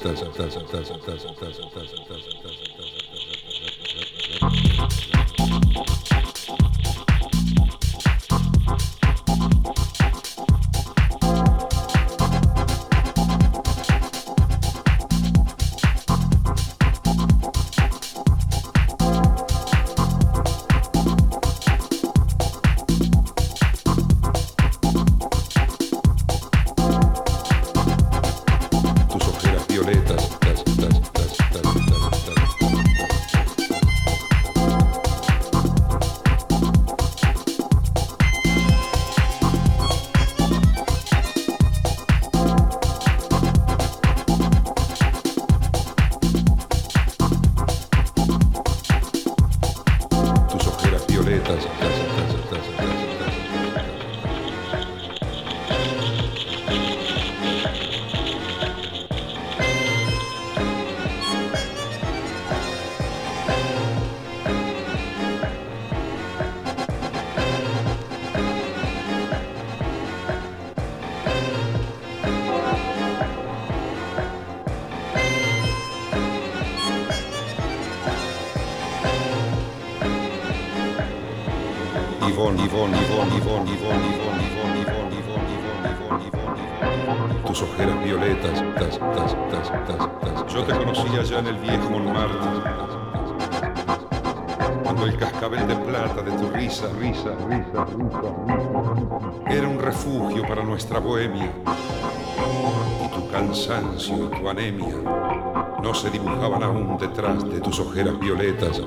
does it, does it, does it, does it, does it, does it, does it. Tus ojeras violetas, tas, tas, tas, tas, tas. Yo te conocí allá en el viejo Montmartre cuando el cascabel de plata de tu risa, risa, risa, risa, era un refugio para nuestra bohemia. Y tu cansancio tu anemia no se dibujaban aún detrás de tus ojeras violetas.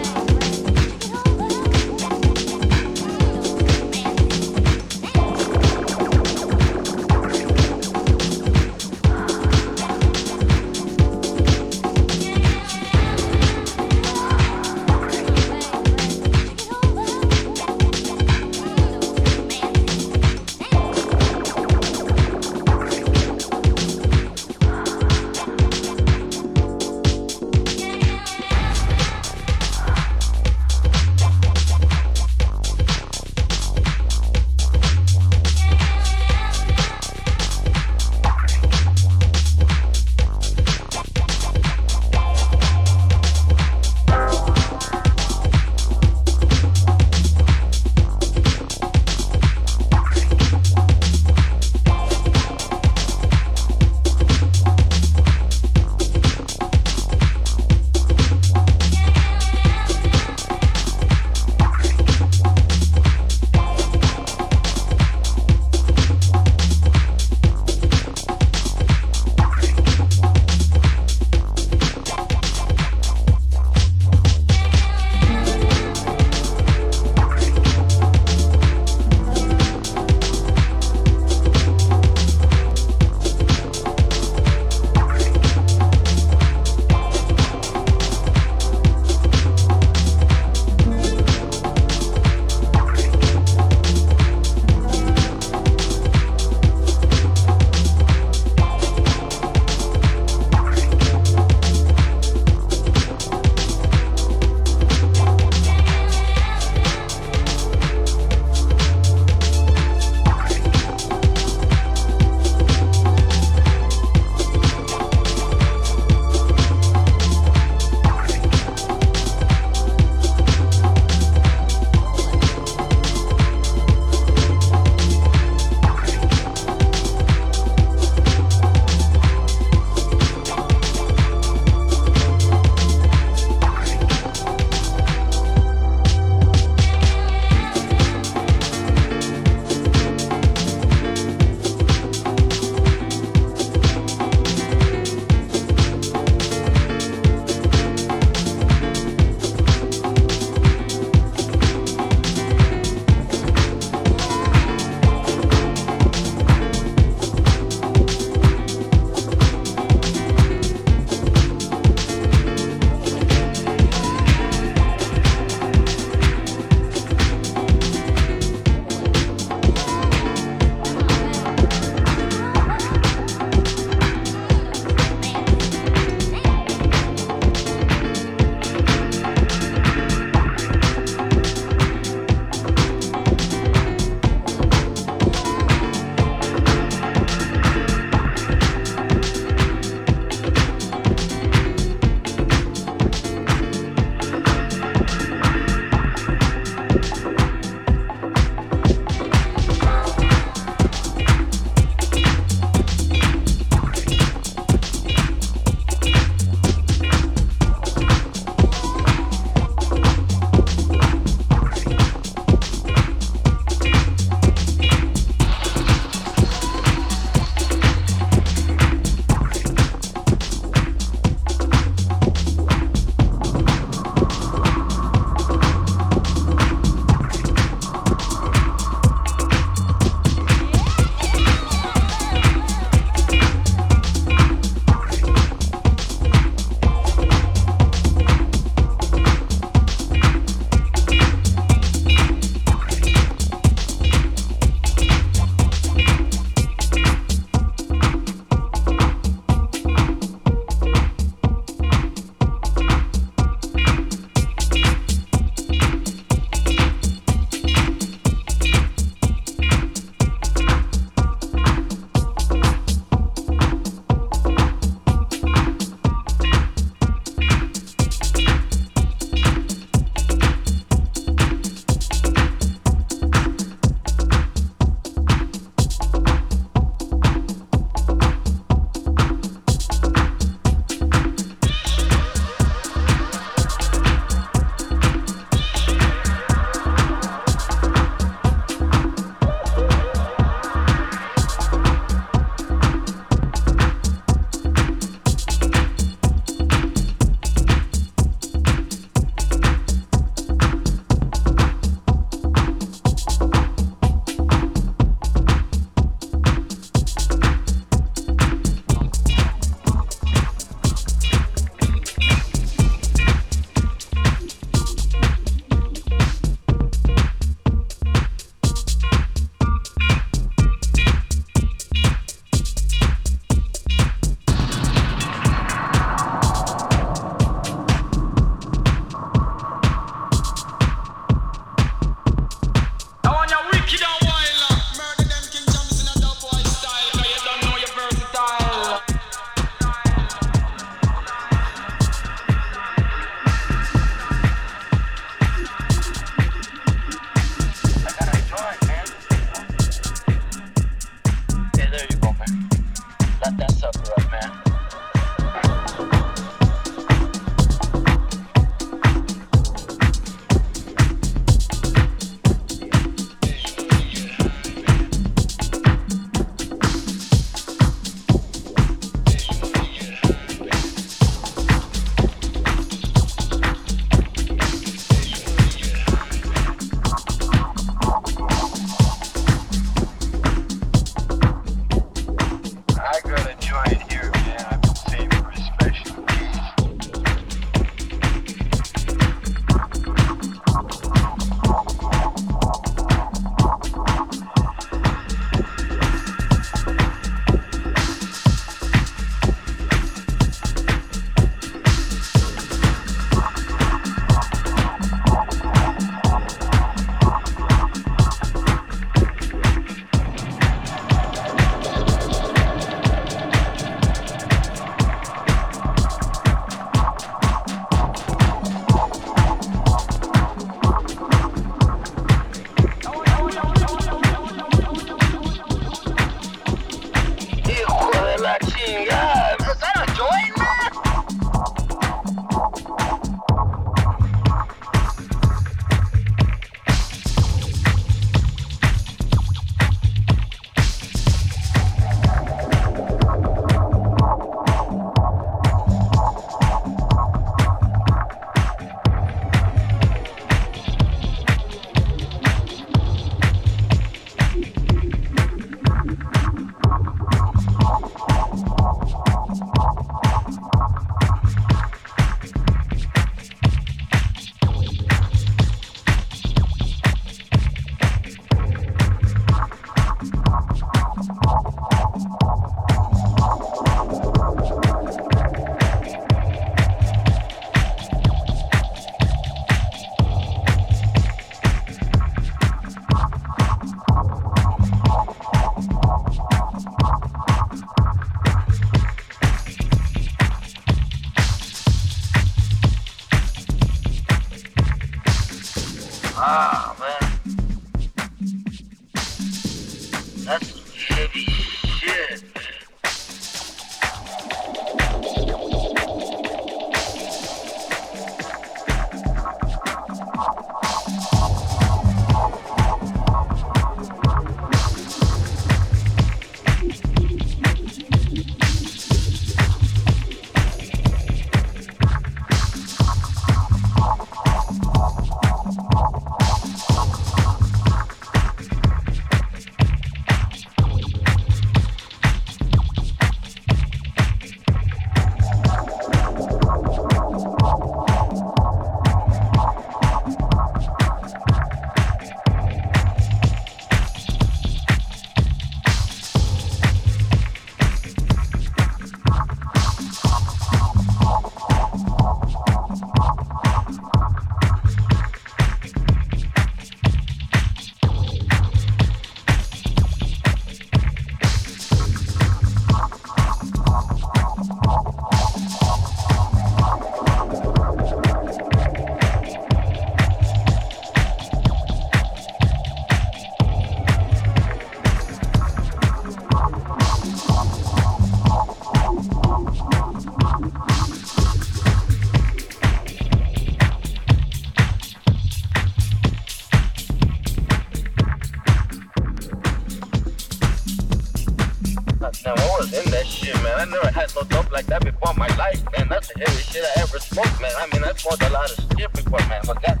man. I mean, I fought a lot of shit before, man, but God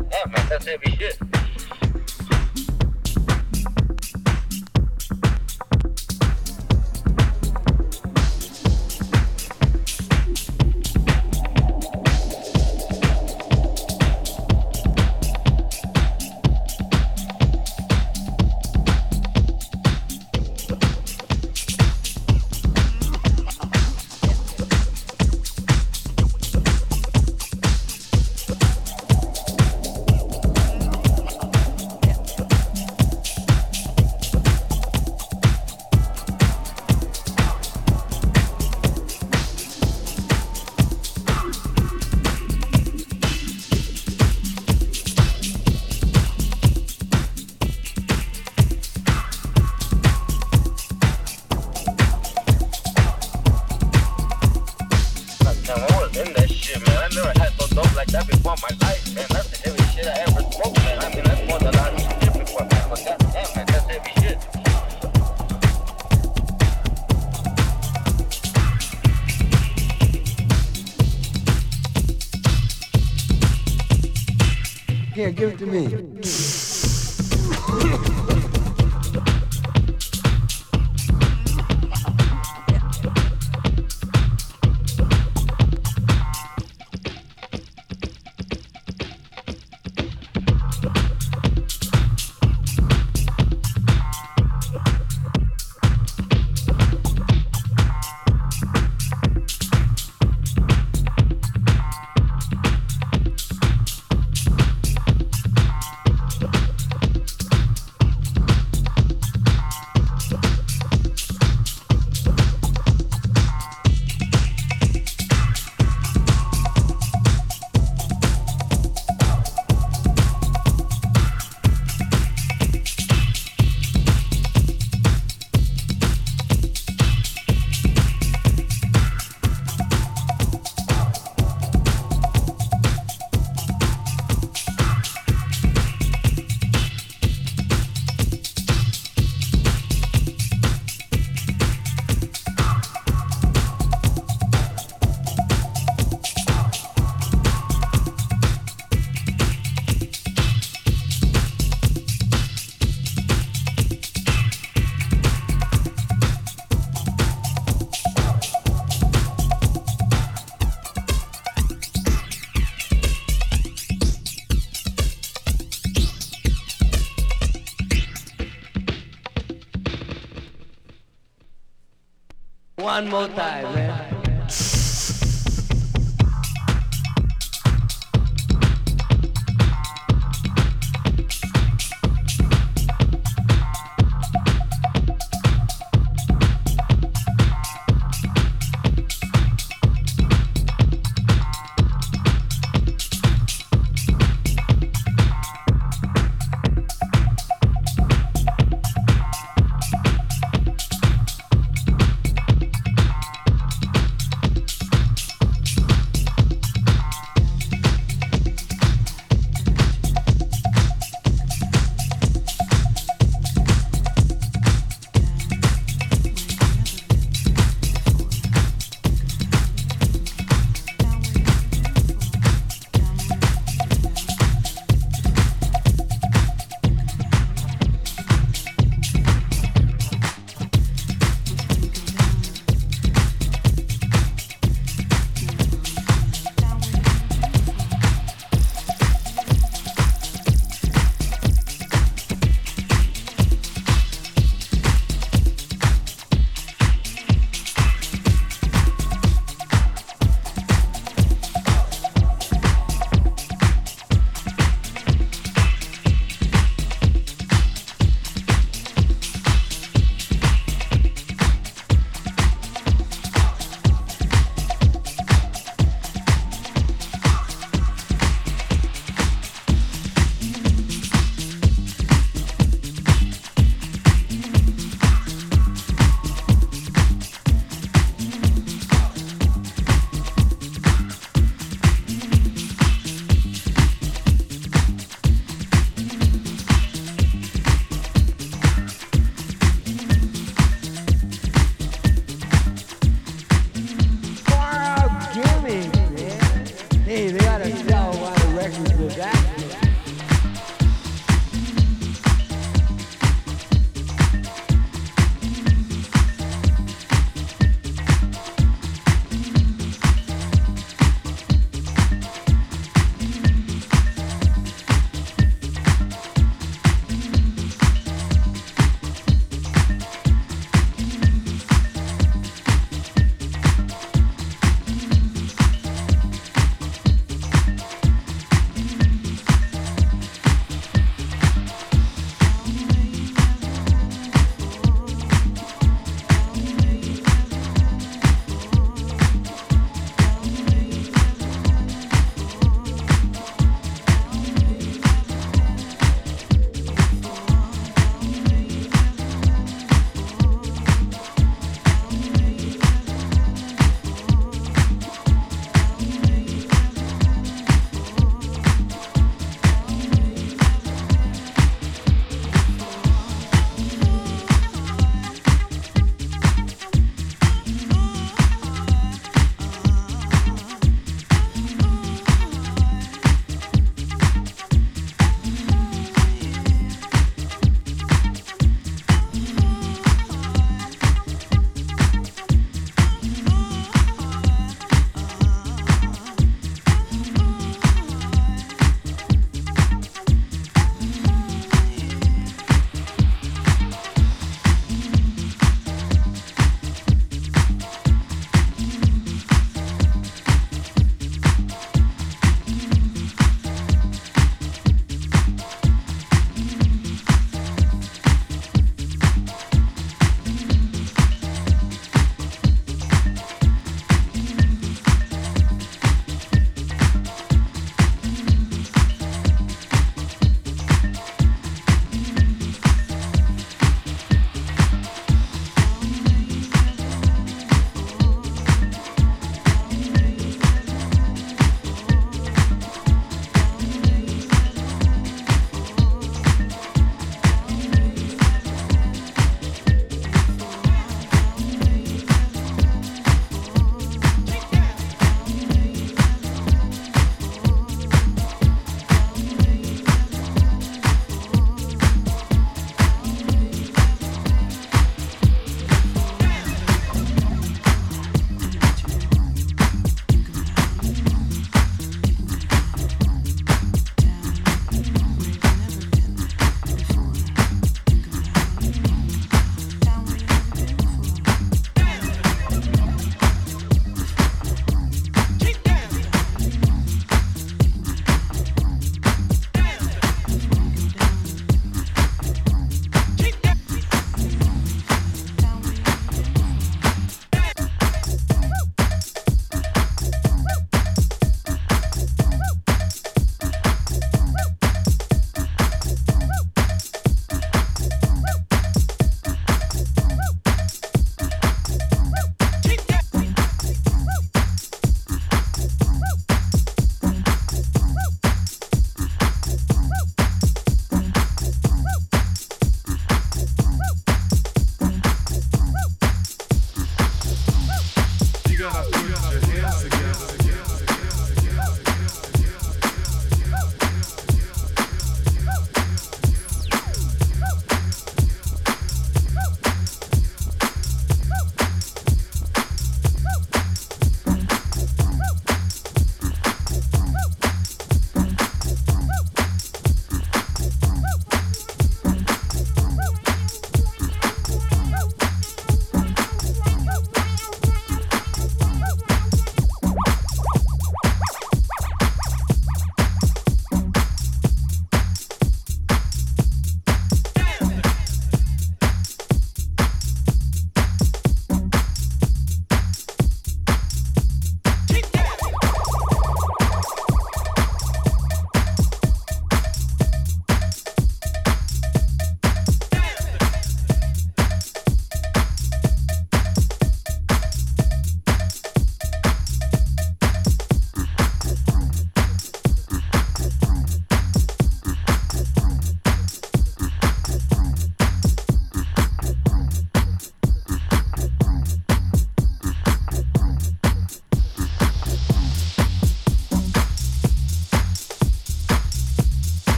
one more time. Eh?